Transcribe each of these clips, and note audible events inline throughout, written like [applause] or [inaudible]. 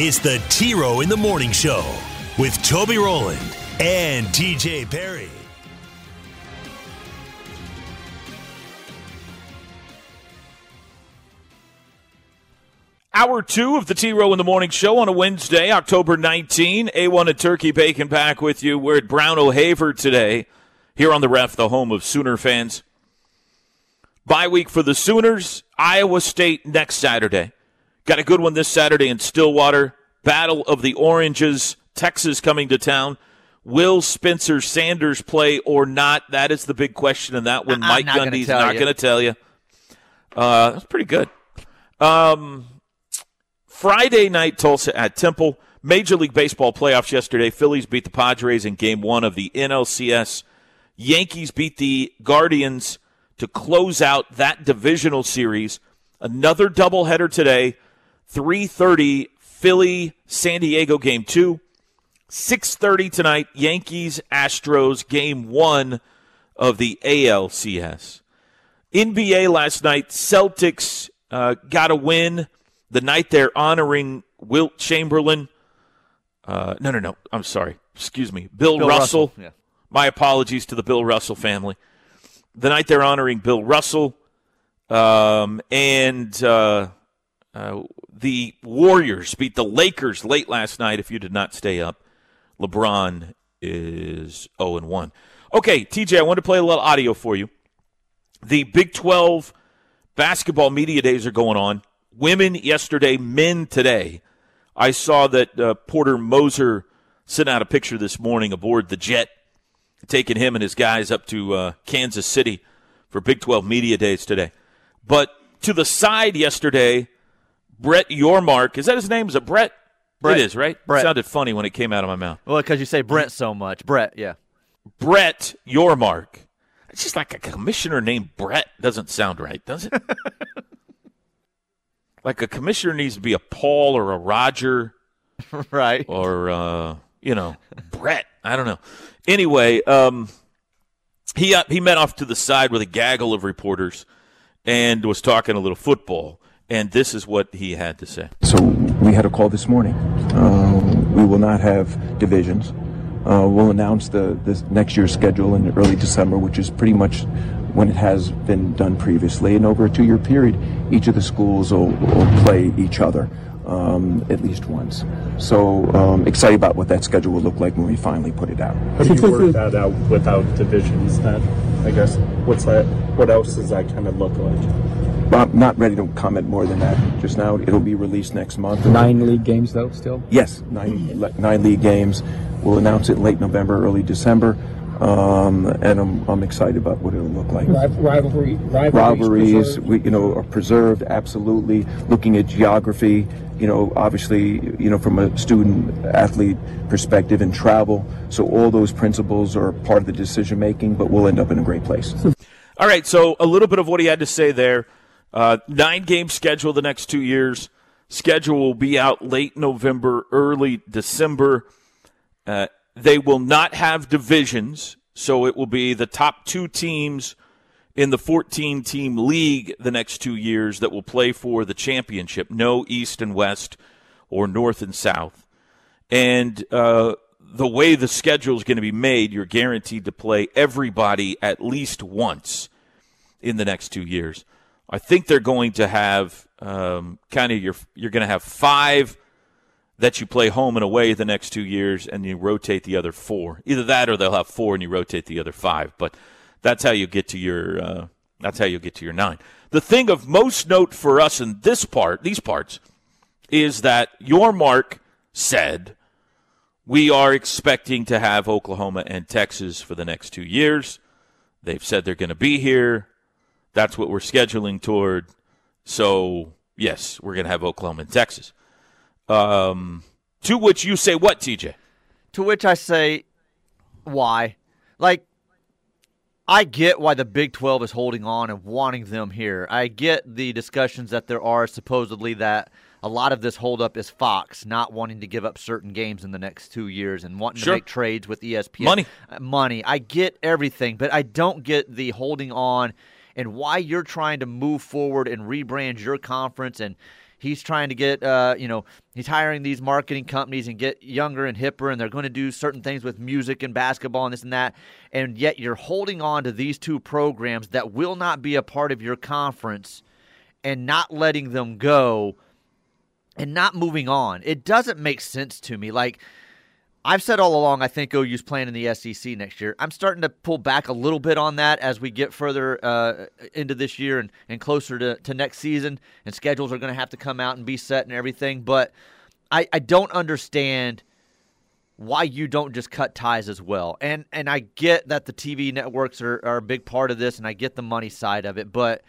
it's the T Row in the Morning Show with Toby Rowland and TJ Perry. Hour two of the T Row in the Morning Show on a Wednesday, October 19. A1 and Turkey Bacon back with you. We're at Brown O'Haver today, here on the ref, the home of Sooner fans. Bye week for the Sooners. Iowa State next Saturday. Got a good one this Saturday in Stillwater. Battle of the Oranges. Texas coming to town. Will Spencer Sanders play or not? That is the big question in that one. I'm Mike not Gundy's not going to tell you. Uh, that's pretty good. Um, Friday night, Tulsa at Temple. Major League Baseball playoffs yesterday. Phillies beat the Padres in game one of the NLCS. Yankees beat the Guardians to close out that divisional series. Another doubleheader today. 3.30 Philly San Diego game two. 6.30 tonight Yankees Astros game one of the ALCS. NBA last night, Celtics uh, got a win the night they're honoring Wilt Chamberlain. Uh, no, no, no. I'm sorry. Excuse me. Bill, Bill Russell. Russell, yeah. My apologies to the Bill Russell family. The night they're honoring Bill Russell. Um, and uh, uh, the Warriors beat the Lakers late last night. If you did not stay up, LeBron is 0 and 1. Okay, TJ, I want to play a little audio for you. The Big 12 basketball media days are going on. Women yesterday, men today. I saw that uh, Porter Moser sent out a picture this morning aboard the jet, taking him and his guys up to uh, Kansas City for Big 12 media days today. But to the side yesterday, Brett Yormark, is that his name? Is it Brett? Brett. It is, right? Brett. It sounded funny when it came out of my mouth. Well, because you say Brent so much. Brett, yeah. Brett Yormark. It's just like a commissioner named Brett doesn't sound right, does it? [laughs] like a commissioner needs to be a Paul or a Roger [laughs] right. or uh, you know Brett. I don't know. Anyway, um, he uh, he met off to the side with a gaggle of reporters and was talking a little football. And this is what he had to say. So we had a call this morning. Uh, we will not have divisions. Uh, we'll announce the this next year's schedule in early December, which is pretty much when it has been done previously. And over a two-year period, each of the schools will, will play each other um, at least once. So um, excited about what that schedule will look like when we finally put it out. How do you work that out without divisions then? I guess. What's that? What else does that kind of look like? I'm not ready to comment more than that just now. It'll be released next month. Nine league games though, still. Yes, nine, nine league games. We'll announce it late November, early December, um, and I'm, I'm excited about what it'll look like. Rivalry, rivalries, Rivalries, we, you know, are preserved absolutely. Looking at geography, you know, obviously, you know, from a student athlete perspective and travel. So all those principles are part of the decision making, but we'll end up in a great place. All right, so a little bit of what he had to say there. Uh, nine game schedule the next two years. Schedule will be out late November, early December. Uh, they will not have divisions, so it will be the top two teams in the 14 team league the next two years that will play for the championship. No East and West or North and South. And uh, the way the schedule is going to be made, you're guaranteed to play everybody at least once in the next two years. I think they're going to have um, kind of your you're going to have five that you play home and away the next two years, and you rotate the other four. Either that, or they'll have four and you rotate the other five. But that's how you get to your uh, that's how you get to your nine. The thing of most note for us in this part, these parts, is that Yormark said we are expecting to have Oklahoma and Texas for the next two years. They've said they're going to be here. That's what we're scheduling toward. So, yes, we're going to have Oklahoma and Texas. Um, to which you say what, TJ? To which I say, why? Like, I get why the Big 12 is holding on and wanting them here. I get the discussions that there are supposedly that a lot of this holdup is Fox not wanting to give up certain games in the next two years and wanting Sure. to make trades with ESPN. Money. Money. I get everything, but I don't get the holding on and why you're trying to move forward and rebrand your conference and he's trying to get uh, you know he's hiring these marketing companies and get younger and hipper and they're going to do certain things with music and basketball and this and that and yet you're holding on to these two programs that will not be a part of your conference and not letting them go and not moving on. It doesn't make sense to me. Like I've said all along, I think OU's playing in the SEC next year. I'm starting to pull back a little bit on that as we get further uh, into this year and, and closer to, to next season, and schedules are going to have to come out and be set and everything. But I, I don't understand why you don't just cut ties as well. And and I get that the TV networks are, are a big part of this, and I get the money side of it, but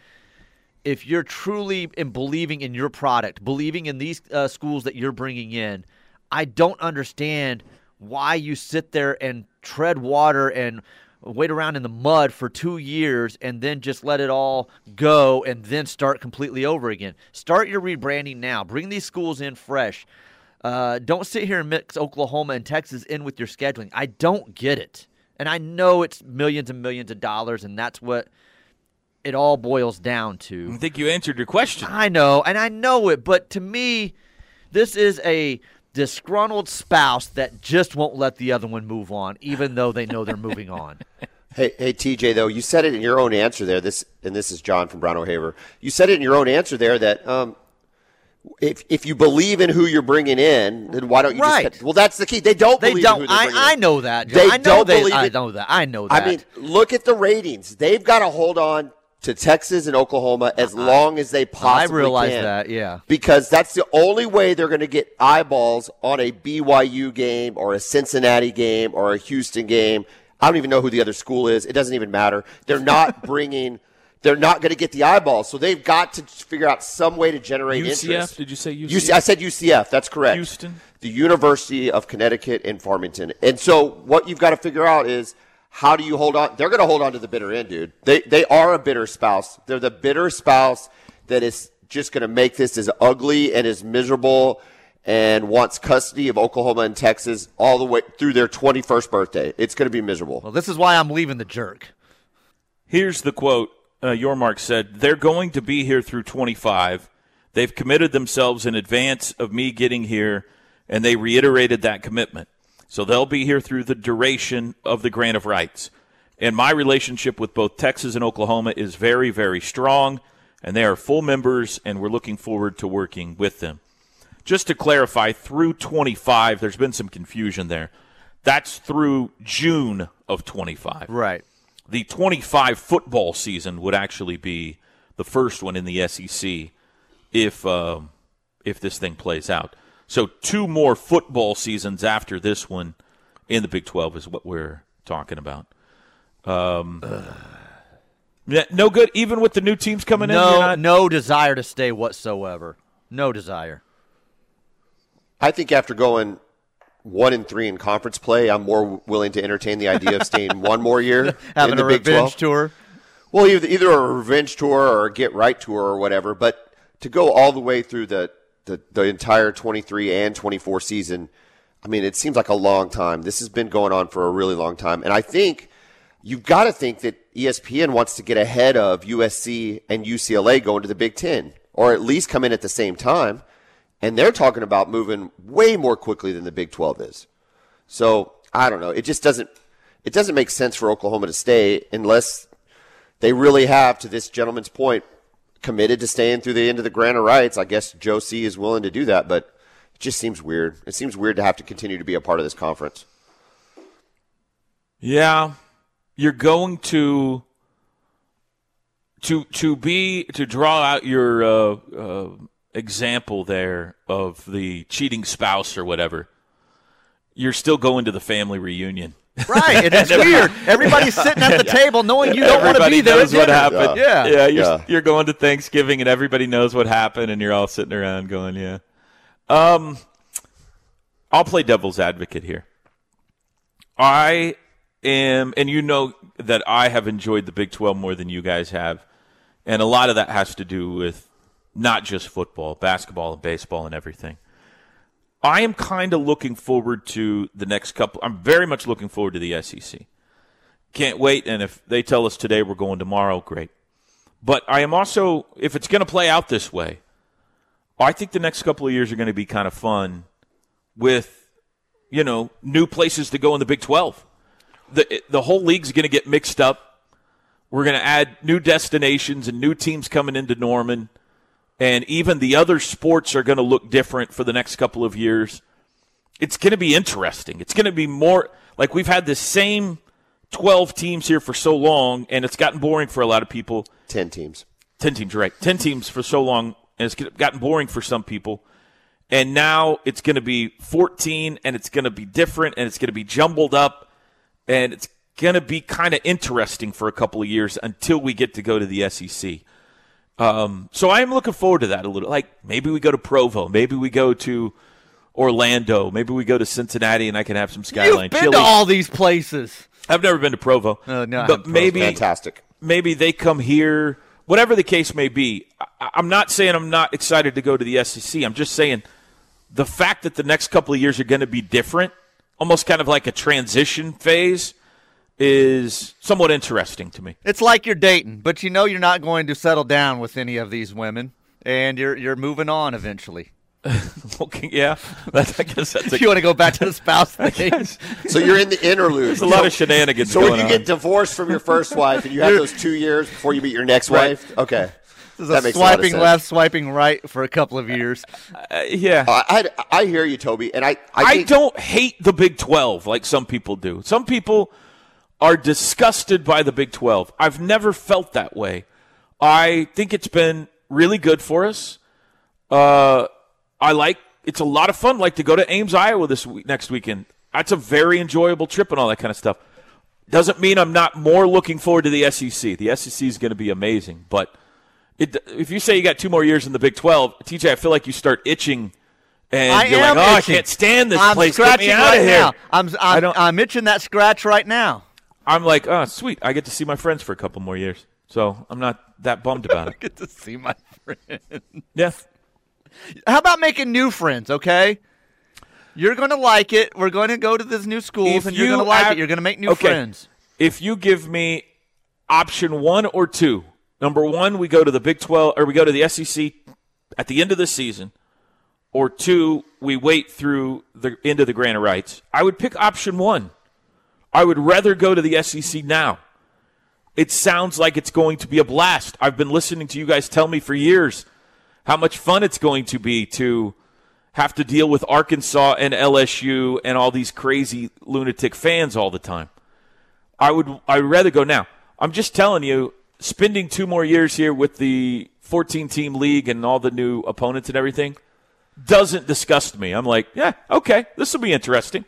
if you're truly in believing in your product, believing in these uh, schools that you're bringing in, I don't understand why you sit there and tread water and wait around in the mud for two years and then just let it all go and then start completely over again. Start your rebranding now. Bring these schools in fresh. Uh, don't sit here and mix Oklahoma and Texas in with your scheduling. I don't get it. And I know it's millions and millions of dollars, and that's what it all boils down to. I think you answered your question. I know, and I know it, but to me, this is a disgruntled spouse that just won't let the other one move on, even though they know they're [laughs] moving on. Hey, hey, TJ, though you said it in your own answer there. This and this is John from Brown O'Haver. You said it in your own answer there that um, if if you believe in who you're bringing in, then why don't you Right. just? Well, that's the key. They don't. They believe in who don't. they're I, bringing I in. know that. John. They I know don't they, believe I it. know that. I know that. I mean, look at the ratings. They've got to hold on to Texas and Oklahoma as long as they possibly I realize can. that. Yeah. because that's the only way they're going to get eyeballs on a BYU game or a Cincinnati game or a Houston game. I don't even know who the other school is. It doesn't even matter. They're not [laughs] bringing. They're not going to get the eyeballs, so they've got to figure out some way to generate UCF? interest. Did you say UCF? UC, I said UCF. That's correct. Houston? the University of Connecticut in Farmington. And so what you've got to figure out is how do you hold on? They're going to hold on to the bitter end, dude. They they are a bitter spouse. They're the bitter spouse that is just going to make this as ugly and as miserable and wants custody of Oklahoma and Texas all the way through their 21st birthday. It's going to be miserable. Well, this is why I'm leaving the jerk. Here's the quote uh, Yormark said They're going to be here through 25. They've committed themselves in advance of me getting here, and they reiterated that commitment. So they'll be here through the duration of the grant of rights. And my relationship with both Texas and Oklahoma is very, very strong, and they are full members, and we're looking forward to working with them. Just to clarify, through 25, there's been some confusion there. That's through June of 25 Right. the 25 football season would actually be the first one in the SEC if um, if this thing plays out. So two more football seasons after this one in the Big 12 is what we're talking about. Um, [sighs] yeah, no good. Even with the new teams coming in, No, not- no desire to stay whatsoever. No desire. I think after going one and three in conference play, I'm more willing to entertain the idea of staying [laughs] one more year [laughs] Having in the a Big revenge 12. tour. Well, either, either a revenge tour or a get right tour or whatever, but to go all the way through the, the, the entire 23 and 24 season, I mean, it seems like a long time. This has been going on for a really long time. And I think you've got to think that ESPN wants to get ahead of USC and UCLA going to the Big Ten, or at least come in at the same time. And they're talking about moving way more quickly than the Big 12 is. So I don't know. It just doesn't, it doesn't make sense for Oklahoma to stay unless they really have, to this gentleman's point, committed to staying through the end of the grant of rights. I guess Joe C is willing to do that, but it just seems weird. It seems weird to have to continue to be a part of this conference. Yeah, you're going to to to be to draw out your uh, uh, example there of the cheating spouse or whatever. You're still going to the family reunion. Right. And it's [laughs] weird. Everybody's [laughs] sitting at the table knowing you don't want to be there. knows at what dinner. happened. Yeah. yeah. You're, Yeah. you're going to Thanksgiving and everybody knows what happened, and you're all sitting around going, "Yeah." Um, I'll play devil's advocate here. I am, and you know that I have enjoyed the Big 12 more than you guys have. And a lot of that has to do with not just football, basketball, and baseball, and everything. I am kind of looking forward to the next couple. I'm very much looking forward to the SEC. Can't wait. And if they tell us today we're going tomorrow, great. But I am also, if it's going to play out this way, I think the next couple of years are going to be kind of fun with, you know, new places to go in the Big 12. The, the whole league's going to get mixed up. We're going to add new destinations and new teams coming into Norman. And even the other sports are going to look different for the next couple of years. It's going to be interesting. It's going to be more like we've had the same 12 teams here for so long, and it's gotten boring for a lot of people. 10 teams. 10 teams, right. 10 teams for so long, and it's gotten boring for some people. And now it's going to be 14, and it's going to be different, and it's going to be jumbled up, and it's going to be kind of interesting for a couple of years until we get to go to the SEC. Um, so I am looking forward to that a little. Like maybe we go to Provo, maybe we go to Orlando, maybe we go to Cincinnati, and I can have some skyline You've been chili. to all these places. I've never been to Provo, Uh, no, I but haven't. maybe Fantastic. maybe they come here. Whatever the case may be, I, I'm not saying I'm not excited to go to the SEC. I'm just saying the fact that the next couple of years are going to be different, almost kind of like a transition phase, is somewhat interesting to me. It's like you're dating, but you know you're not going to settle down with any of these women, and you're you're moving on eventually. [laughs] Okay, yeah, [laughs] that, I guess that's a, If you want to go back to the [laughs] spouse thing, So you're in the interlude. there's a lot of shenanigans So going when you on. get divorced from your first wife and you have those two years before you meet your next Right. wife, okay, this is that a makes a swiping left, swiping right for a couple of years. Uh, yeah, I, I, I hear you, Toby, and I I, I don't hate the Big 12 like some people do. Some people are disgusted by the Big 12. I've never felt that way. I think it's been really good for us. Uh, I like it's a lot of fun. Like to go to Ames, Iowa this week, next weekend. That's a very enjoyable trip and all that kind of stuff. Doesn't mean I'm not more looking forward to the SEC. The SEC is going to be amazing, but it, if you say you got two more years in the Big 12, TJ, I feel like you start itching. And I you're am like, oh, itching. I can't stand this I'm place. Get me out right of here. now. I'm I I'm, don't- I'm itching that scratch right now. I'm like, oh, sweet. I get to see my friends for a couple more years. So I'm not that bummed about it. [laughs] Get to see my friend. Yeah. How about making new friends? Okay, you're going to like it. We're going to go to this new schools, If and you're you going to like it. You're going to make new Okay. friends. If you give me option one or two, number one, we go to the Big 12 or we go to the SEC at the end of the season, or two, we wait through the end of the grant of rights. I would pick option one. I would rather go to the SEC now. It sounds like it's going to be a blast. I've been listening to you guys tell me for years how much fun it's going to be to have to deal with Arkansas and LSU and all these crazy lunatic fans all the time. I would I'd rather go now. I'm just telling you, spending two more years here with the 14 team league and all the new opponents and everything doesn't disgust me. I'm like, yeah, okay, this will be interesting.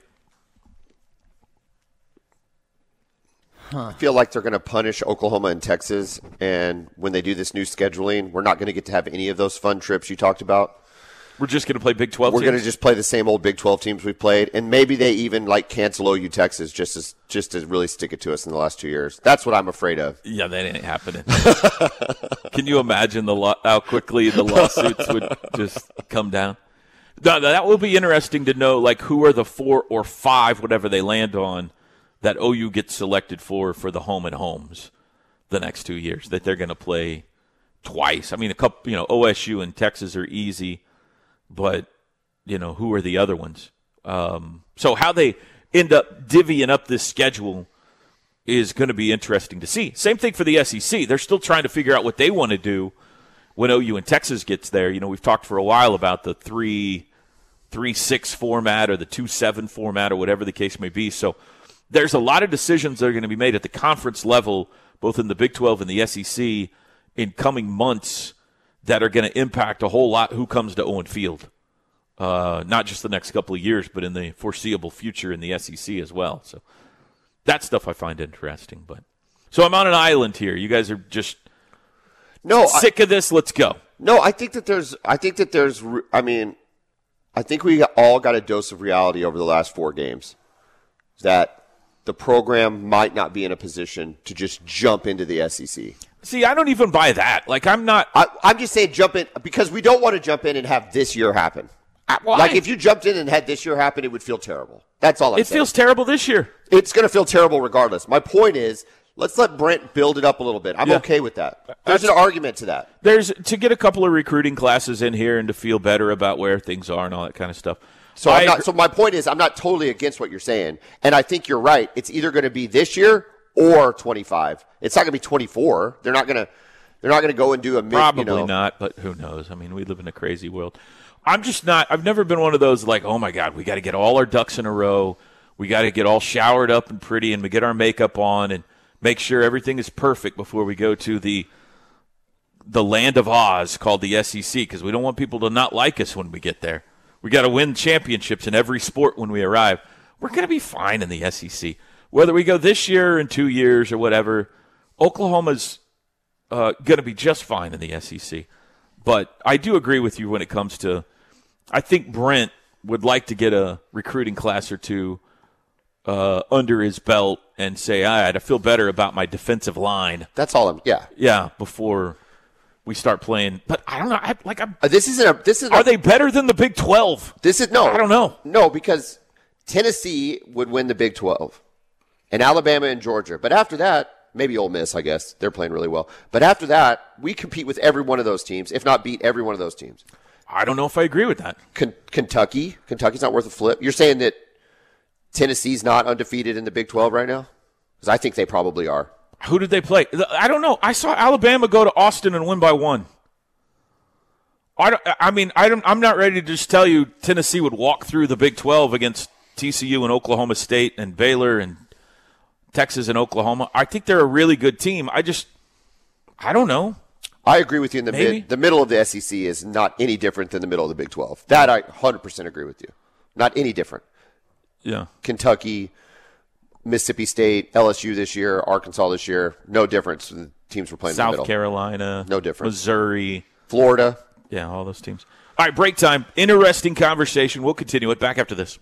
I feel like they're going to punish Oklahoma and Texas, and when they do this new scheduling, we're not going to get to have any of those fun trips you talked about. We're just going to play Big 12 We're going to just play the same old Big 12 teams we played, and maybe they even like cancel OU Texas just as just to really stick it to us in the last two years. That's what I'm afraid of. Yeah, that ain't happening. [laughs] Can you imagine the lo- how quickly the lawsuits would just come down? No, that will be interesting to know, like who are the four or five, whatever they land on, that OU gets selected for for the home and homes the next two years that they're going to play twice. I mean, a couple, you know, OSU and Texas are easy, but you know who are the other ones? Um, so how they end up divvying up this schedule is going to be interesting to see. Same thing for the SEC. They're still trying to figure out what they want to do when OU and Texas gets there. You know, we've talked for a while about the three three six format or the two seven format or whatever the case may be. So there's a lot of decisions that are going to be made at the conference level, both in the Big 12 and the SEC, in coming months that are going to impact a whole lot who comes to Owen Field. Uh, not just the next couple of years, but in the foreseeable future in the SEC as well. So that stuff I find interesting. But so I'm on an island here. You guys are just No, I, sick of this. Let's go. no, I think that there's, I think that there's, I mean, I think we all got a dose of reality over the last four games that the program might not be in a position to just jump into the SEC. See, I don't even buy that. Like, I'm not. I, I'm just saying jump in because we don't want to jump in and have this year happen. Uh, well, like I- if you jumped in and had this year happen, it would feel terrible. That's all I'm it saying. feels terrible this year. it's going to feel terrible regardless. My point is, let's let Brent build it up a little bit. I'm Yeah. okay with that. Uh, There's an argument to that. There's to get a couple of recruiting classes in here and to feel better about where things are and all that kind of stuff. So I I'm not, so my point is, I'm not totally against what you're saying, and I think you're right. It's either going to be this year or 25. It's not going to be 24. They're not going to. They're not going to go and do a mid, Probably you know, not, but who knows? I mean, we live in a crazy world. I'm just not. I've never been one of those like, oh my god, we got to get all our ducks in a row. We got to get all showered up and pretty, and we get our makeup on and make sure everything is perfect before we go to the the land of Oz called the SEC because we don't want people to not like us when we get there. We got to win championships in every sport when we arrive. We're going to be fine in the SEC. Whether we go this year or in two years or whatever, Oklahoma's uh, going to be just fine in the SEC. But I do agree with you when it comes to. I think Brent would like to get a recruiting class or two uh, under his belt and say, "I had to feel better about my defensive line." That's all I'm. Yeah. Yeah, before we start playing. But I don't know. I, like, I'm, Uh, this isn't a. This is. are they better than the Big Twelve? This is no. I don't know. No, because Tennessee would win the Big 12, and Alabama and Georgia. But after that, maybe Ole Miss. I guess they're playing really well. But after that, we compete with every one of those teams, if not beat every one of those teams. I don't know if I agree with that. Ken- Kentucky. Kentucky's not worth a flip. You're saying that Tennessee's not undefeated in the Big 12 right now? Because I think they probably are. Who did they play? I don't know. I saw Alabama go to Austin and win by one. I, don't, I mean, I don't, I'm not ready to just tell you Tennessee would walk through the Big 12 against TCU and Oklahoma State and Baylor and Texas and Oklahoma. I think they're a really good team. I just, I don't know. I agree with you in the Maybe. mid. The middle of the SEC is not any different than the middle of the Big 12. That I 100% agree with you. Not any different. Yeah. Kentucky, Mississippi State, LSU this year, Arkansas this year, no difference. The teams were playing in the South middle. Carolina. No difference. Missouri. Florida. Yeah, all those teams. All right, break time. Interesting conversation. We'll continue it back after this.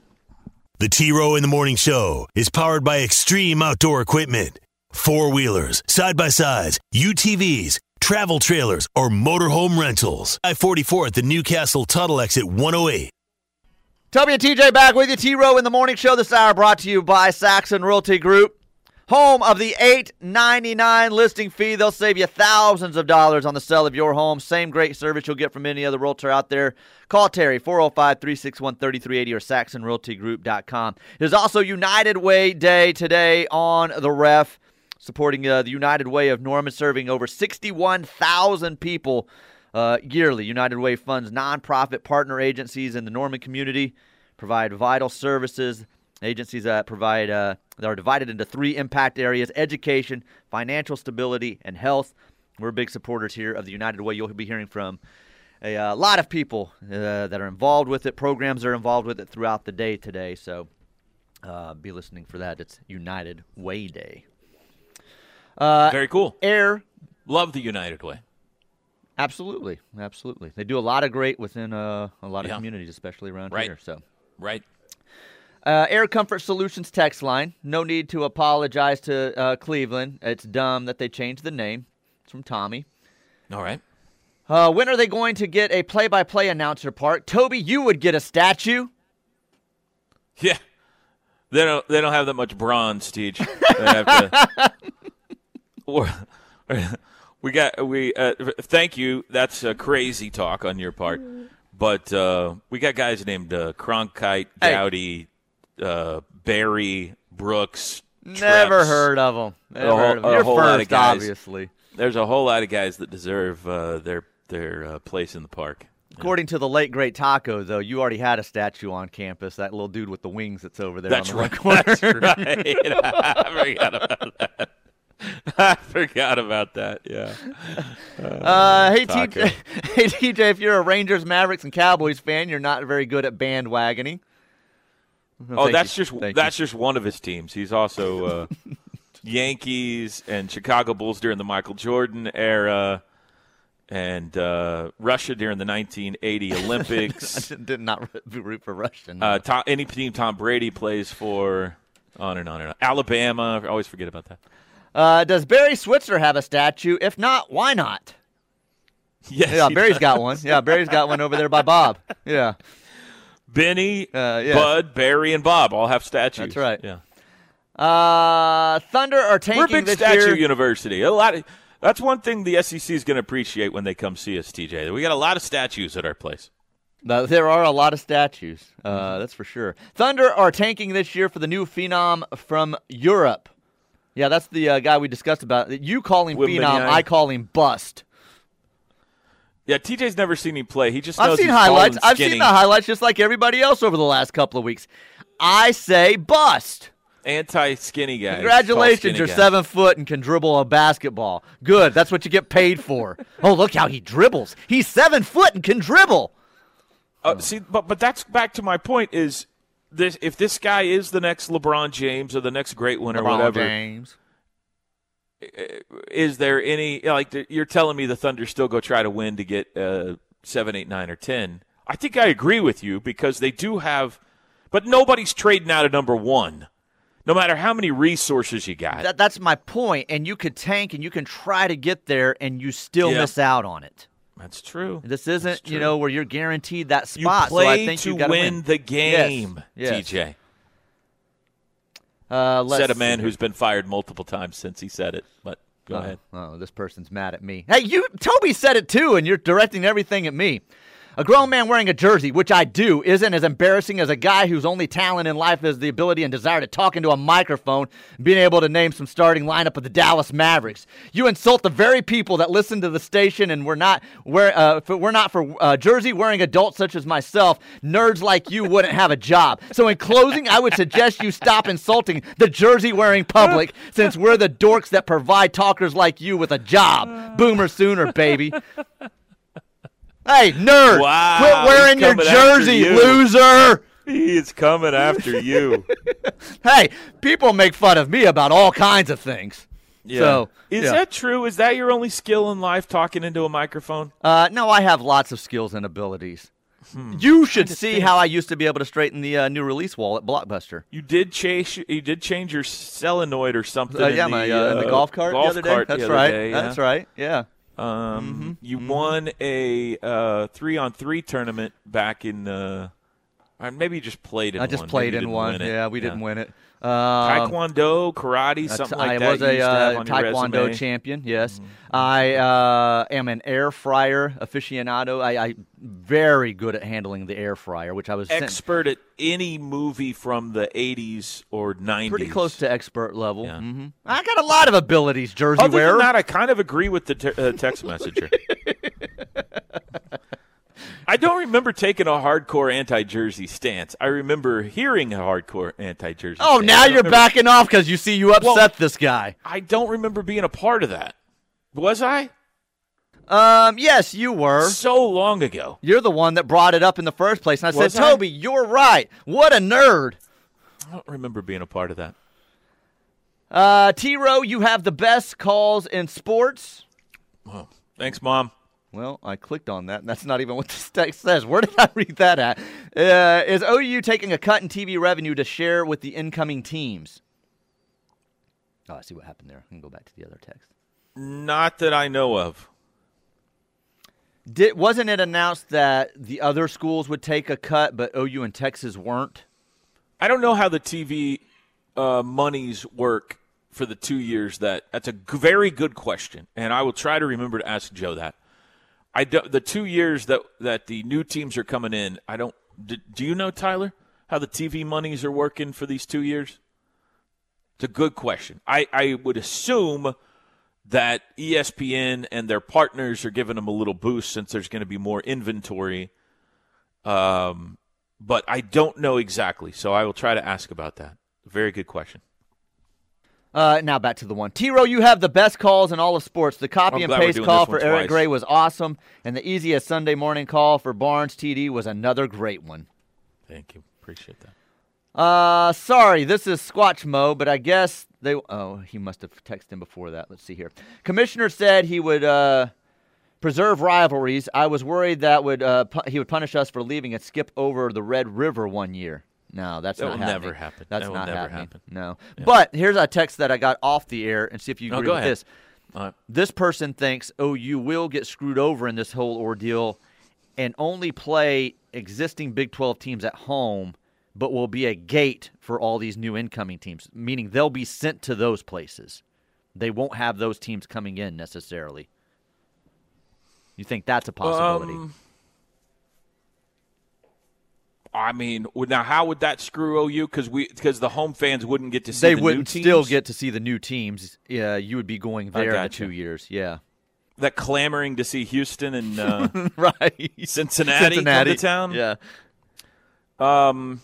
The T Row in the Morning Show is powered by Extreme Outdoor Equipment. Four wheelers, side by sides, UTVs, travel trailers, or motorhome rentals. I 44 at the Newcastle Tuttle exit 108. Toby and TJ back with you. T Row in the morning show this hour brought to you by Saxon Realty Group. Home of the eight ninety nine listing fee. They'll save you thousands of dollars on the sale of your home. Same great service you'll get from any other realtor out there. Call Terry 405 361 3380 or saxonrealtygroup.com. There's also United Way Day today on the ref, supporting uh, the United Way of Norman, serving over 61,000 people uh, yearly. United Way funds nonprofit partner agencies in the Norman community, provide vital services. Agencies that provide uh, that are divided into three impact areas: education, financial stability, and health. We're big supporters here of the United Way. You'll be hearing from a uh, lot of people uh, that are involved with it. Programs are involved with it throughout the day today. So uh, be listening for that. It's United Way Day. Uh, Very cool. Air Love the United Way. Absolutely, absolutely. They do a lot of great within uh, a lot of Yeah. communities, especially around Right. here. So, Right. uh, Air Comfort Solutions text line. No need to apologize to uh, Cleveland. It's dumb that they changed the name. It's from Tommy. All right. Uh, when are they going to get a play-by-play announcer part? Toby, you would get a statue. Yeah. They don't they don't have that much bronze, Teach. They have to [laughs] Or- we got we uh, thank you. That's a crazy talk on your part. But uh, we got guys named uh, Cronkite, Hey. Uh, Barry, Brooks. Never Treps. heard of them. Never whole- heard of 'em. a You're whole lot of first, guys. obviously. There's a whole lot of guys that deserve uh, their their uh, place in the park. According to the late great Taco, though, you already had a statue on campus. That little dude with the wings that's over there That's on the right. right corner. That's right. [laughs] I forgot about that. [laughs] I forgot about that. Yeah. [laughs] Uh, hey, Taco. TJ, [laughs] hey, TJ, if you're a Rangers, Mavericks, and Cowboys fan, you're not very good at bandwagoning. Oh, that's you. just Thank that's just one of his teams. He's also uh, Yankees and Chicago Bulls during the Michael Jordan era, and uh, Russia during the 1980 Olympics. I did not root for Russia. no. uh, Tom, any team Tom Brady plays for, on and on and on. Alabama, I always forget about that. Uh, does Barry Switzer have a statue? If not, why not? [laughs] Yes, Yeah, Barry's does. got one. Yeah, Barry's got one over there by Bob. Yeah. Benny, Uh, yes. Bud, Barry, and Bob all have statues. That's right. Yeah, Uh, Thunder are tanking we're a big this statue year. university. A lot of that's one thing the SEC is going to appreciate when they come see us. TJ, we got a lot of statues at our place. Uh, There are a lot of statues. Uh, that's for sure. Thunder are tanking this year for the new phenom from Europe. Yeah, that's the uh, guy we discussed about. You call him phenom, I call him bust. Yeah, TJ's never seen him play. He just I've seen highlights. I've seen the highlights just like everybody else over the last couple of weeks. I say bust. Anti-skinny guy. Congratulations, Tall, you're skinny guy. seven foot and can dribble a basketball. Good. That's what you get paid for. [laughs] oh, look how he dribbles. He's seven foot and can dribble. Uh, see, but but that's back to my point. Is this if this guy is the next LeBron James or the next great one or LeBron whatever? James. Is there any like you're telling me the Thunder still go try to win to get uh, seven, eight, nine, or ten? I think I agree with you because they do have, but nobody's trading out of number one, no matter how many resources you got. That, that's my point. And you could tank and you can try to get there and you still Yeah. miss out on it. That's true. This isn't, you true. know, where you're guaranteed that You spot. play so I think to you win, win the game, Yes, TJ. Uh, let's Said a man who's been fired multiple times since he said it. But go oh, ahead. Oh, this person's mad at me. Hey, you, Toby said it too, and you're directing everything at me. A grown man wearing a jersey, which I do, isn't as embarrassing as a guy whose only talent in life is the ability and desire to talk into a microphone being able to name some starting lineup of the Dallas Mavericks. You insult the very people that listen to the station, and we're not we're, uh, we're not for uh, jersey wearing adults such as myself. Nerds like you wouldn't have a job. So, in closing, I would suggest you stop insulting the jersey wearing public, since we're the dorks that provide talkers like you with a job. Boomer sooner, baby. Hey, nerd! Wow, quit wearing your jersey, you. loser! [laughs] He is coming after you. [laughs] Hey, people make fun of me about all kinds of things. Yeah. So, is yeah. that true? Is that your only skill in life, talking into a microphone? Uh, no, I have lots of skills and abilities. Hmm. You should see how I used to be able to straighten the uh, new release wall at Blockbuster. You did change. You did change your solenoid or something. Uh, in yeah, the, my, uh, in the uh, golf cart golf the other day. cart That's the other right. day, yeah. That's right. Yeah. Um, you won a uh, three on three tournament back in. Uh, or maybe you just played in I just one. played in one. Yeah, we didn't win it. Um, Taekwondo, karate, something like I that. I was a used to have uh, Taekwondo. Mm-hmm. champion. Yes, I uh, am an air fryer aficionado. I, I very good at handling the air fryer, which I was sent Expert at any movie from the '80s or '90s. pretty close to expert level. Yeah. hmm I got a lot of abilities, jersey Other wearer. than that, I kind of agree with the te- uh, text messenger. [laughs] I don't remember taking a hardcore anti-jersey stance. I remember hearing a hardcore anti-jersey. oh, stance. now you're remember- backing off because you see you upset Well- this guy. I don't remember being a part of that. Was I? Um, yes, you were. So long ago. You're the one that brought it up in the first place, and I Was said, I? Toby, you're right. What a nerd. I don't remember being a part of that. Uh, T Row, you have the best calls in sports. Oh, thanks, mom. Well, I clicked on that, and that's not even what this text says. Where did I read that at? Uh, is OU taking a cut in TV revenue to share with the incoming teams? Oh, I see what happened there. I can go back to the other text. Not that I know of. Did, wasn't it announced that the other schools would take a cut, but OU and Texas weren't? I don't know how the TV uh, monies work for the two years that. That's a very good question, and I will try to remember to ask Joe that. I do, the two years that that the new teams are coming in. I don't. Do, do you know Tyler how the TV monies are working for these two years? It's a good question. I, I would assume that ESPN and their partners are giving them a little boost since there's going to be more inventory. Um, but I don't know exactly, so I will try to ask about that. Very good question. Uh, now back to the one. T Row, you have the best calls in all of sports. The copy I'm and paste call for Eric twice. Gray was awesome, and the easiest Sunday morning call for Barnes TD was another great one. Thank you. Appreciate that. Uh, sorry, this is Squatch Mo, but I guess they. Oh, he must have texted him before that. Let's see here. Commissioner said he would uh, preserve rivalries. I was worried that would uh, pu- he would punish us for leaving and skip over the Red River one year. No, that's That not will happening. never happen. That's That not never happening. happen. No. But here's a text that I got off the air and see if you Oh, agree go with ahead. this. Right. This person thinks oh, you will get screwed over in this whole ordeal and only play existing Big 12 teams at home, but will be a gate for all these new incoming teams, meaning they'll be sent to those places. They won't have those teams coming in necessarily. You think that's a possibility? Um, I mean, now how would that screw OU? Because we because the home fans wouldn't get to see they the wouldn't new still get to see the new teams. Yeah, you would be going there in two years. Yeah. that clamoring to see Houston and uh, [laughs] right. Cincinnati, Cincinnati come to town. Yeah. Um,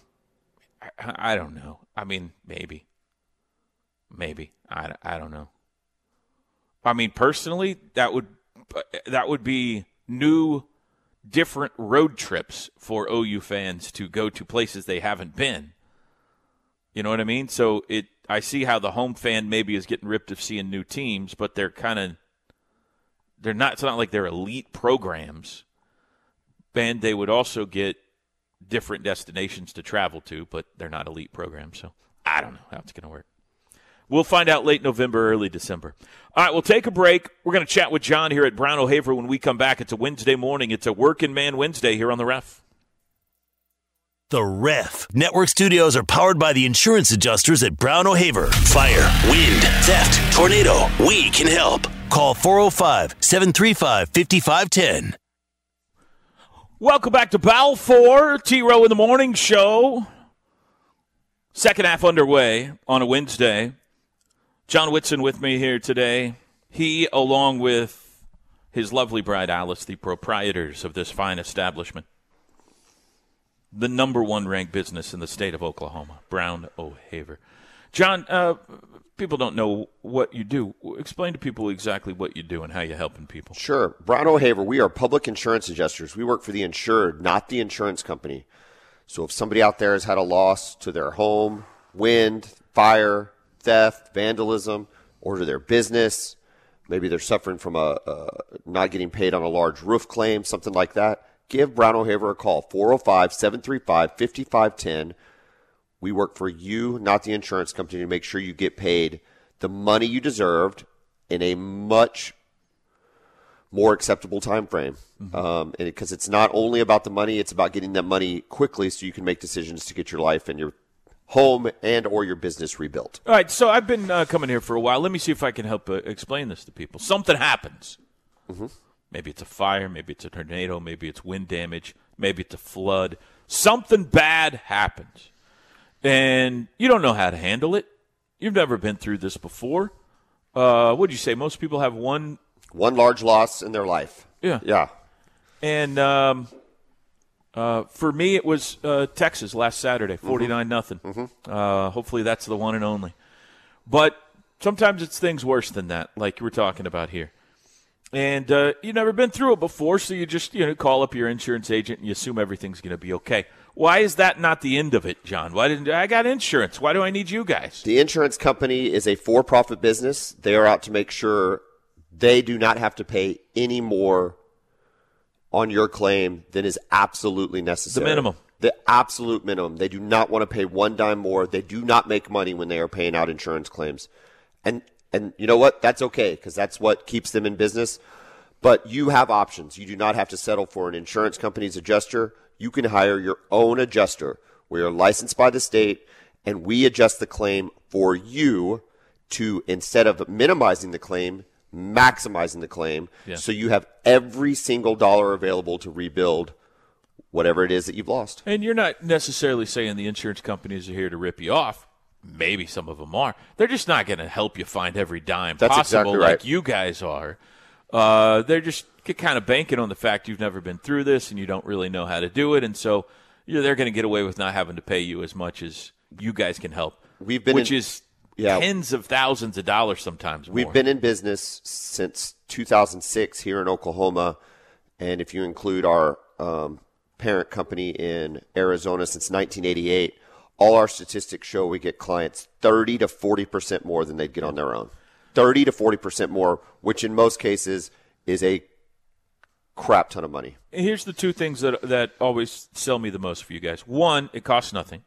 I, I don't know. I mean, maybe, maybe. I, I don't know. I mean, personally, that would that would be new, different road trips for OU fans to go to places they haven't been. You know what I mean? So it, I see how the home fan maybe is getting ripped of seeing new teams, but they're kind of, they're not. It's not like they're elite programs. And they would also get different destinations to travel to, but they're not elite programs. So I don't know how it's going to work. We'll find out late November, early December. All right, we'll take a break. We're going to chat with John here at Brown O'Haver when we come back. It's a Wednesday morning. It's a working man Wednesday here on the ref. The Ref. Network studios are powered by the insurance adjusters at Brown O'Haver. Fire, wind, theft, tornado. We can help. Call 405 735 5510. Welcome back to Balfour, T Row in the Morning Show. Second half underway on a Wednesday. John Whitson with me here today. He, along with his lovely bride Alice, the proprietors of this fine establishment, the number one ranked business in the state of Oklahoma, Brown O'Haver. John, uh, people don't know what you do. Explain to people exactly what you do and how you're helping people. Sure. Brown O'Haver, we are public insurance adjusters. We work for the insured, not the insurance company. So if somebody out there has had a loss to their home, wind, fire, theft, vandalism, or to their business, maybe they're suffering from a, a not getting paid on a large roof claim, something like that, give Brown O'Haver a call, 405 735 5510. We work for you, not the insurance company, to make sure you get paid the money you deserved in a much more acceptable time frame. Um, and because it's not only about the money, it's about getting that money quickly so you can make decisions to get your life and your home and or your business rebuilt. All right, so I've been uh, coming here for a while. Let me see if I can help uh, explain this to people. Something happens. Maybe it's a fire, maybe it's a tornado, maybe it's wind damage, maybe it's a flood. Something bad happens, and you don't know how to handle it. You've never been through this before. Uh, what do you say? Most people have one, One large loss in their life. Yeah. Yeah. and um, uh, for me, it was uh, Texas last Saturday, forty nine nothing. Uh, hopefully, that's the one and only. But sometimes it's things worse than that, like we're talking about here. And uh, you've never been through it before, so you just you know call up your insurance agent and you assume everything's going to be okay. Why is that not the end of it, John? Why didn't I got insurance? Why do I need you guys? The insurance company is a for profit business. They are out to make sure they do not have to pay any more on your claim than is absolutely necessary. The minimum. The absolute minimum. They do not want to pay one dime more. They do not make money when they are paying out insurance claims. And and you know what? That's okay because that's what keeps them in business. But you have options. You do not have to settle for an insurance company's adjuster. You can hire your own adjuster. We are licensed by the state and we adjust the claim for you to instead of minimizing the claim, maximizing the claim. So you have every single dollar available to rebuild whatever it is that you've lost. And you're not necessarily saying the insurance companies are here to rip you off. Maybe some of them are. They're just not going to help you find every dime That's possible exactly right. like you guys are. Uh, they're just kind of banking on the fact you've never been through this and you don't really know how to do it, and so you know, they're going to get away with not having to pay you as much as you guys can help. We've been which in- is Yeah. tens of thousands of dollars sometimes. We've been in business since 2006 here in Oklahoma, and if you include our um, parent company in Arizona since 1988, all our statistics show we get clients 30 to 40 percent more than they'd get on their own. 30 to 40 percent more, which in most cases is a crap ton of money. Here's the two things that that always sell me the most for you guys. One, it costs nothing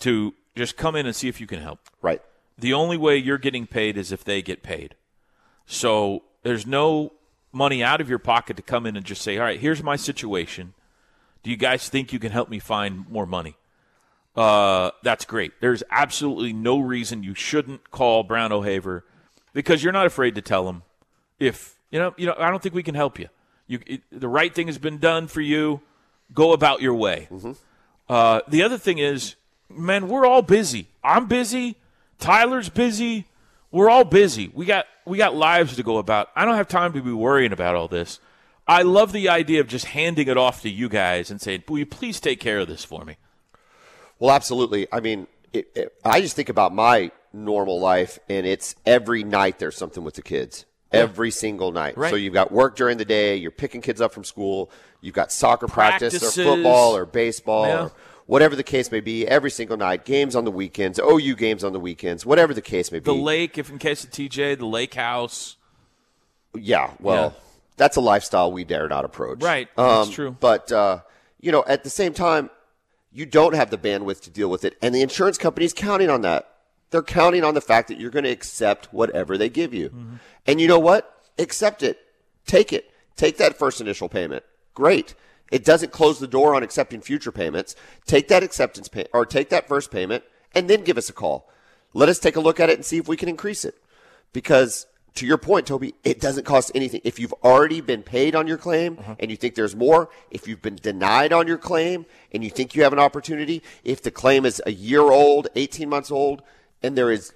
to just come in and see if you can help. Right. The only way you're getting paid is if they get paid. So there's no money out of your pocket to come in and just say, "All right, here's my situation. Do you guys think you can help me find more money?" Uh, that's great. There's absolutely no reason you shouldn't call Brown O'Haver because you're not afraid to tell him if you know. You know, I don't think we can help you. You, it, the right thing has been done for you. Go about your way. Uh, the other thing is, man, we're all busy. I'm busy. Tyler's busy. We're all busy. We got we got lives to go about. I don't have time to be worrying about all this. I love the idea of just handing it off to you guys and saying, "Will you please take care of this for me?" Well, absolutely. I mean, it, it, I just think about my normal life, and it's every night there's something with the kids. Every single night. Right. So you've got work during the day, you're picking kids up from school, you've got soccer practice or football or baseball Yeah. or whatever the case may be, every single night, games on the weekends, OU games on the weekends, whatever the case may be. The lake, if in case of TJ, the lake house. Yeah, well, Yeah. that's a lifestyle we dare not approach. Right, Um, that's true. But uh, you know, at the same time, you don't have the bandwidth to deal with it, and the insurance company is counting on that. They're counting on the fact that you're going to accept whatever they give you, Mm-hmm. and you know what? Accept it. Take it. Take that first initial payment. Great. It doesn't close the door on accepting future payments. Take that acceptance pay- or take that first payment, and then give us a call. Let us take a look at it and see if we can increase it because to your point, Toby, it doesn't cost anything. If you've already been paid on your claim uh-huh. and you think there's more, if you've been denied on your claim and you think you have an opportunity, if the claim is a year old, 18 months old, and there is,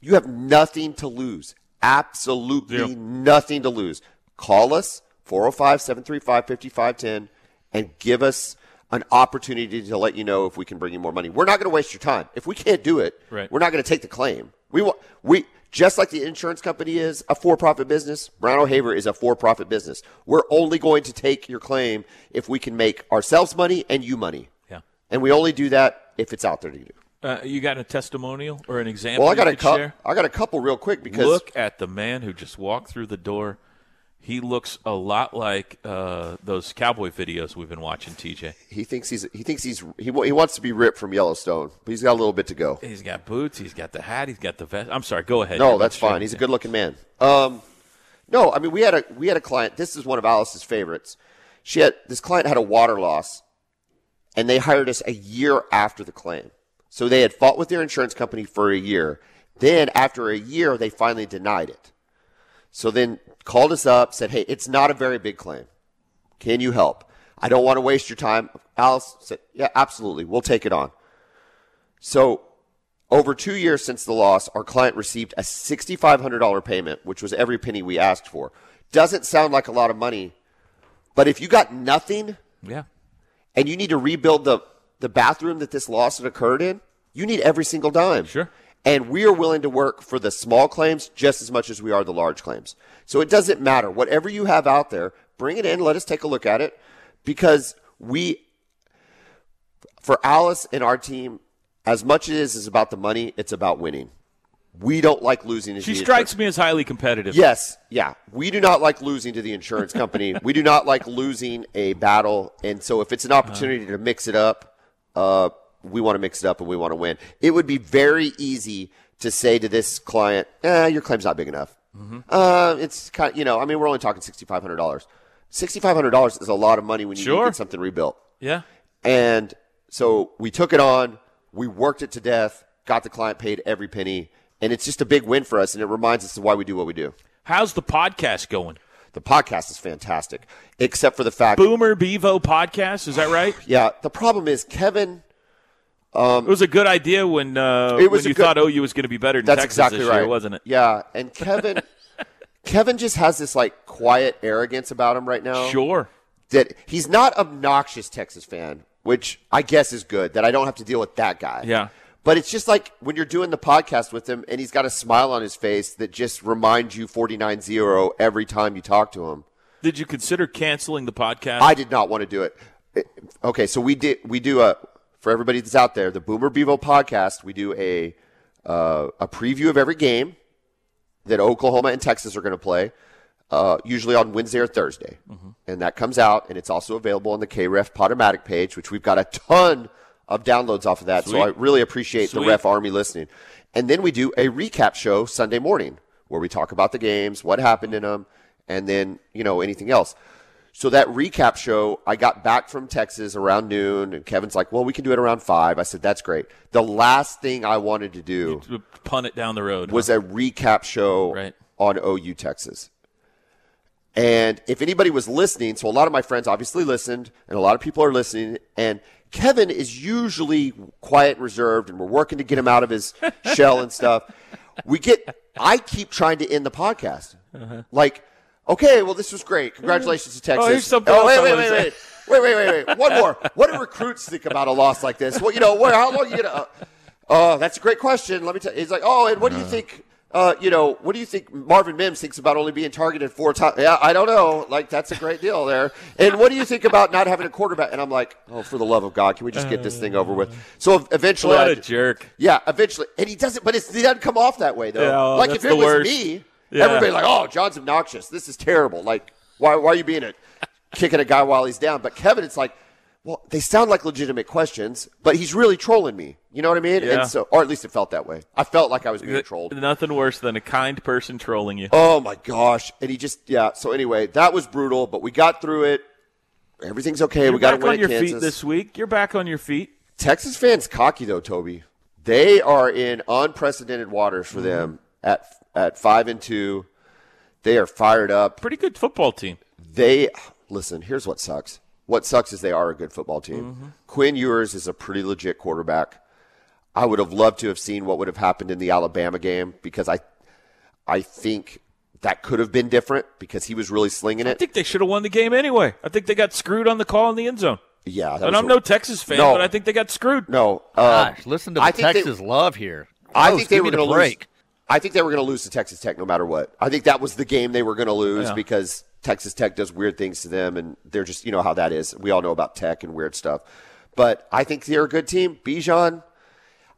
you have nothing to lose. Absolutely nothing to lose. Call us, 405 735 5510, and give us an opportunity to let you know if we can bring you more money. We're not going to waste your time. If we can't do it, Right. we're not going to take the claim. We want we just like the insurance company is a for-profit business. Brown O'Haver is a for-profit business. We're only going to take your claim if we can make ourselves money and you money. Yeah. And we only do that if it's out there to do. Uh, you got a testimonial or an example? Well, I got a couple. I got a couple real quick because Look at the man who just walked through the door. He looks a lot like uh, those cowboy videos we've been watching. TJ. he thinks he's he thinks he's he, he wants to be ripped from Yellowstone, but he's got a little bit to go. He's got boots. He's got the hat. He's got the vest. I'm sorry. Go ahead. No, that's fine. He's a good looking man. Um, no, I mean we had a we had a client. This is one of Alice's favorites. She had this client had a water loss, and they hired us a year after the claim. So they had fought with their insurance company for a year. Then after a year, they finally denied it. So then called us up, said, "Hey, it's not a very big claim. Can you help? I don't want to waste your time." Alice said, "Yeah, absolutely. We'll take it on." So over two years since the loss, our client received a $6,500 payment, which was every penny we asked for. Doesn't sound like a lot of money, but if you got nothing Yeah. and you need to rebuild the, the bathroom that this loss had occurred in, you need every single dime. Sure. And we are willing to work for the small claims just as much as we are the large claims. So it doesn't matter. Whatever you have out there, bring it in. Let us take a look at it because we, for Alice and our team, as much as it is about the money, it's about winning. We don't like losing. to She strikes insurance- me as highly competitive. Yes, yeah. We do not like losing to the insurance company. [laughs] we do not like losing a battle. And so if it's an opportunity to mix it up, uh, we want to mix it up and we want to win. It would be very easy to say to this client, eh, your claim's not big enough. Uh, it's kind of, you know, I mean, we're only talking $6,500. $6,500 is a lot of money when you Sure. get something rebuilt. Yeah. And so we took it on, we worked it to death, got the client paid every penny, and it's just a big win for us, and it reminds us of why we do what we do. How's the podcast going? The podcast is fantastic, except for the fact, Boomer Bevo podcast. Is that right? [sighs] yeah, the problem is Kevin. It was a good idea when uh, It was when you good- thought OU was going to be better than That's Texas exactly this right, year, wasn't it? Yeah, and Kevin, [laughs] Kevin just has this like quiet arrogance about him right now. Sure. that he's not obnoxious Texas fan, which I guess is good that I don't have to deal with that guy. Yeah. But it's just like when you're doing the podcast with him and he's got a smile on his face that just reminds you 49-0 every time you talk to him. Did you consider canceling the podcast? I did not want to do. It- Okay, so we did we do a for everybody that's out there, the Boomer Bevo podcast, we do a uh, a preview of every game that Oklahoma and Texas are going to play. uh, usually on Wednesday or Thursday, and that comes out, and it's also available on the KREF Podomatic page, which we've got a ton of downloads off of that. So I really appreciate the Ref Army listening. And then we do a recap show Sunday morning where we talk about the games, what happened in them, and then you know anything else. So that recap show, I got back from Texas around noon, and Kevin's like, "Well, we can do it around 5. I said, "That's great." The last thing I wanted to do Punt it down the road. was huh? a recap show Right. on OU Texas. And if anybody was listening, so a lot of my friends obviously listened, and a lot of people are listening. And Kevin is usually quiet and reserved, and we're working to get him out of his [laughs] shell and stuff. We get, I keep trying to end the podcast. Uh-huh. Like, okay, well, this was great. Congratulations to Texas. Oh, here's something oh else wait, I wait, wanna wait, wait. Wait, wait, wait, wait. One more. What do recruits think about a loss like this? Well, you know, what, how long you gonna? Uh, oh, that's a great question. Let me tell. He's like, oh, and what do you think? Uh, you know, what do you think Marvin Mims thinks about only being targeted four times? Yeah, I don't know. Like, that's a great deal there. And what do you think about not having a quarterback? And I'm like, oh, for the love of God, can we just get this thing over with? So eventually, What I, a jerk. yeah, eventually, and he doesn't. But it's, he doesn't come off that way though. Yeah, oh, like that's if it the was worst. me, Yeah. everybody like, oh, John's obnoxious. This is terrible. Like, why, why are you being a kicking a guy while he's down? But Kevin, it's like, well, they sound like legitimate questions, but he's really trolling me. You know what I mean? Yeah. And so, or at least it felt that way. I felt like I was being trolled. Nothing worse than a kind person trolling you. Oh my gosh! And he just, yeah. So anyway, that was brutal, but we got through it. Everything's okay. You're we got to back win on your Kansas. feet this week. You're back on your feet. Texas fans cocky though, Toby. They are in unprecedented waters for mm-hmm. them at at five and two. They are fired up. Pretty good football team. They listen. Here's what sucks. What sucks is they are a good football team. Quinn Ewers is a pretty legit quarterback. I would have loved to have seen what would have happened in the Alabama game because I, I think that could have been different because he was really slinging it. I think they should have won the game anyway. I think they got screwed on the call in the end zone. Yeah, And I'm a- no Texas fan, No. but I think they got screwed. no. uh, Gosh, listen to the I think they- Texas love here. I Gross, think they give were the going to lose. I think they were going to lose to Texas Tech no matter what. I think that was the game they were going to lose Yeah. because Texas Tech does weird things to them, and they're just you know how that is. We all know about Tech and weird stuff, but I think they're a good team. Bijan,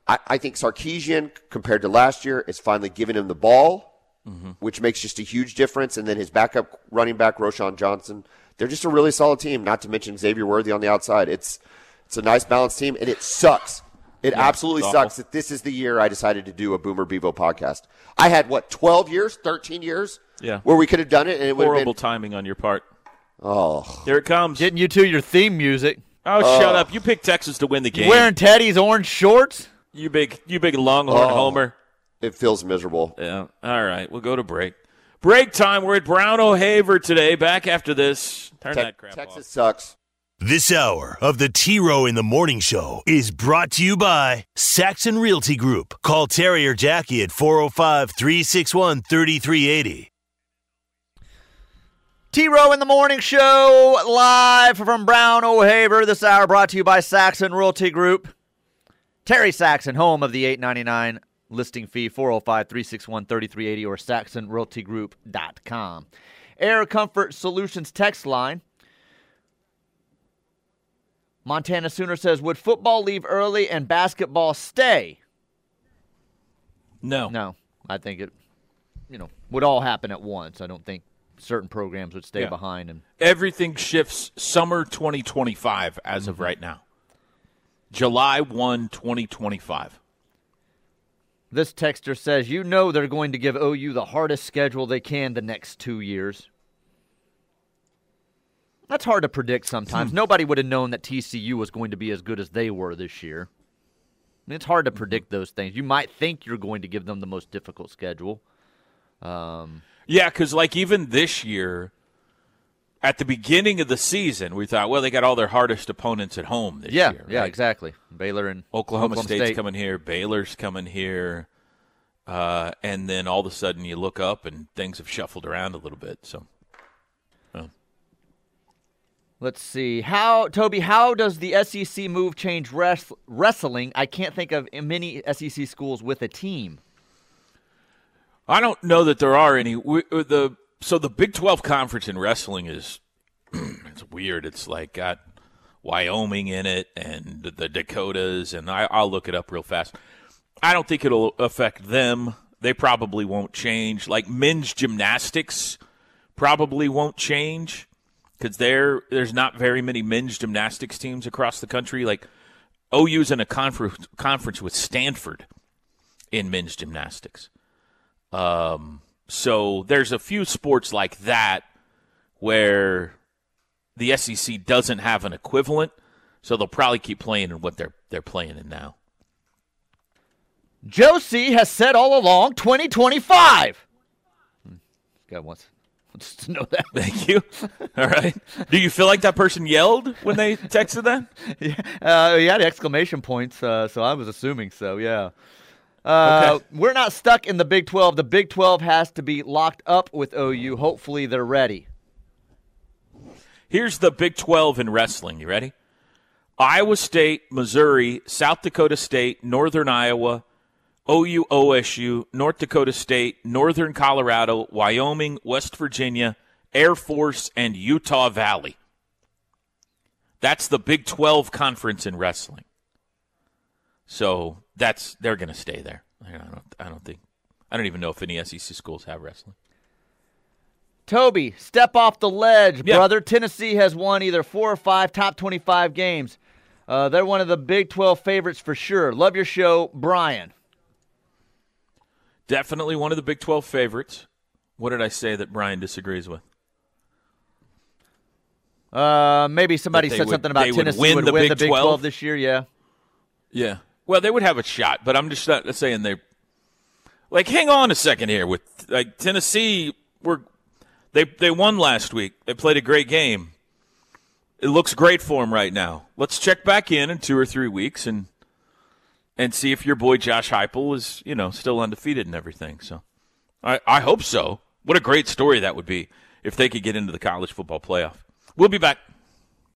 I, I think Sarkisian compared to last year is finally giving him the ball, mm-hmm. which makes just a huge difference. And then his backup running back Roschon Johnson, they're just a really solid team. Not to mention Xavier Worthy on the outside. It's it's a nice balanced team, and it sucks. It absolutely sucks that this is the year I decided to do a Boomer Bevo podcast. I had what twelve years, thirteen years, Yeah. where we could have done it, and it would have Horrible been. timing on your part. Oh, Here it comes. Getting you to your theme music. Oh, shut uh. up! You picked Texas to win the game. Wearing Teddy's orange shorts. you big, you big Longhorn Oh. homer. it feels miserable. Yeah. All right, we'll go to break. Break time. We're at Brown O'Haver today. Back after this. Turn Te- that crap Texas off. sucks. This hour of the T Row in the Morning Show is brought to you by Saxon Realty Group. Call Terry or Jackie at 405 361 3380. T Row in the Morning Show, live from Brown O'Haver. This hour brought to you by Saxon Realty Group. Terry Saxon, home of the 899 listing fee, 405 361 3380 or saxonrealtygroup.com. Air Comfort Solutions text line. Montana Sooner says, Would football leave early and basketball stay? No. No, I think it, you know, would all happen at once. I don't think certain programs would stay Yeah. behind and Everything shifts summer 2025 as Mm-hmm. of right now. July 1, 2025. This texter says, You know they're going to give OU the hardest schedule they can the next two years. That's hard to predict sometimes. Nobody would have known that TCU was going to be as good as they were this year. I mean, it's hard to predict those things. You might think you're going to give them the most difficult schedule. Um, Yeah, because like even this year, at the beginning of the season, we thought, well, they got all their hardest opponents at home this yeah, year. yeah, exactly. Baylor and Oklahoma, State's State. coming here, Baylor's coming here, uh, and then all of a sudden you look up and things have shuffled around a little bit. So Let's see. How Toby, how does the SEC move change res- wrestling? I can't think of many SEC schools with a team. I don't know that there are any. We, uh, the so the Big Twelve conference in wrestling is [clears throat] it's weird. It's like got Wyoming in it and the Dakotas, and I, I'll look it up real fast. I don't think it'll affect them. They probably won't change. Like men's gymnastics probably won't change because there there's not very many men's gymnastics teams across the country. Like OU's in a conference conference with Stanford in men's gymnastics. Um, so there's a few sports like that where the SEC doesn't have an equivalent, so they'll probably keep playing in what they're they're playing in now. Josie has said all along 2025. Hmm. God [laughs] wants to know that. Thank you. All right. Do you feel like that person yelled when they texted that? [laughs] yeah, uh, he had exclamation points, uh, so I was assuming so, yeah. Uh, Okay. We're not stuck in the Big 12. The Big 12 has to be locked up with OU. Hopefully, they're ready. Here's the Big 12 in wrestling. You ready? Iowa State, Missouri, South Dakota State, Northern Iowa, OU, OSU, North Dakota State, Northern Colorado, Wyoming, West Virginia, Air Force, and Utah Valley. That's the Big 12 conference in wrestling. So that's they're going to stay there. I don't, I don't think. I don't even know if any SEC schools have wrestling. Toby, step off the ledge, Yeah. brother. Tennessee has won either four or five top 25 games. Uh, they're one of the Big 12 favorites for sure. Love your show, Brian. Definitely one of the Big 12 favorites. What did I say that Brian disagrees with? Uh, maybe somebody said would- something about they would Tennessee win would the win Big the Big 12? 12 this year. Yeah. Yeah. Well, they would have a shot, but I'm just not saying they like hang on a second here with like Tennessee were they they won last week. They played a great game. It looks great for them right now. Let's check back in in 2 or 3 weeks and and see if your boy Josh Heupel is, you know, still undefeated and everything. So I I hope so. What a great story that would be if they could get into the college football playoff. We'll be back.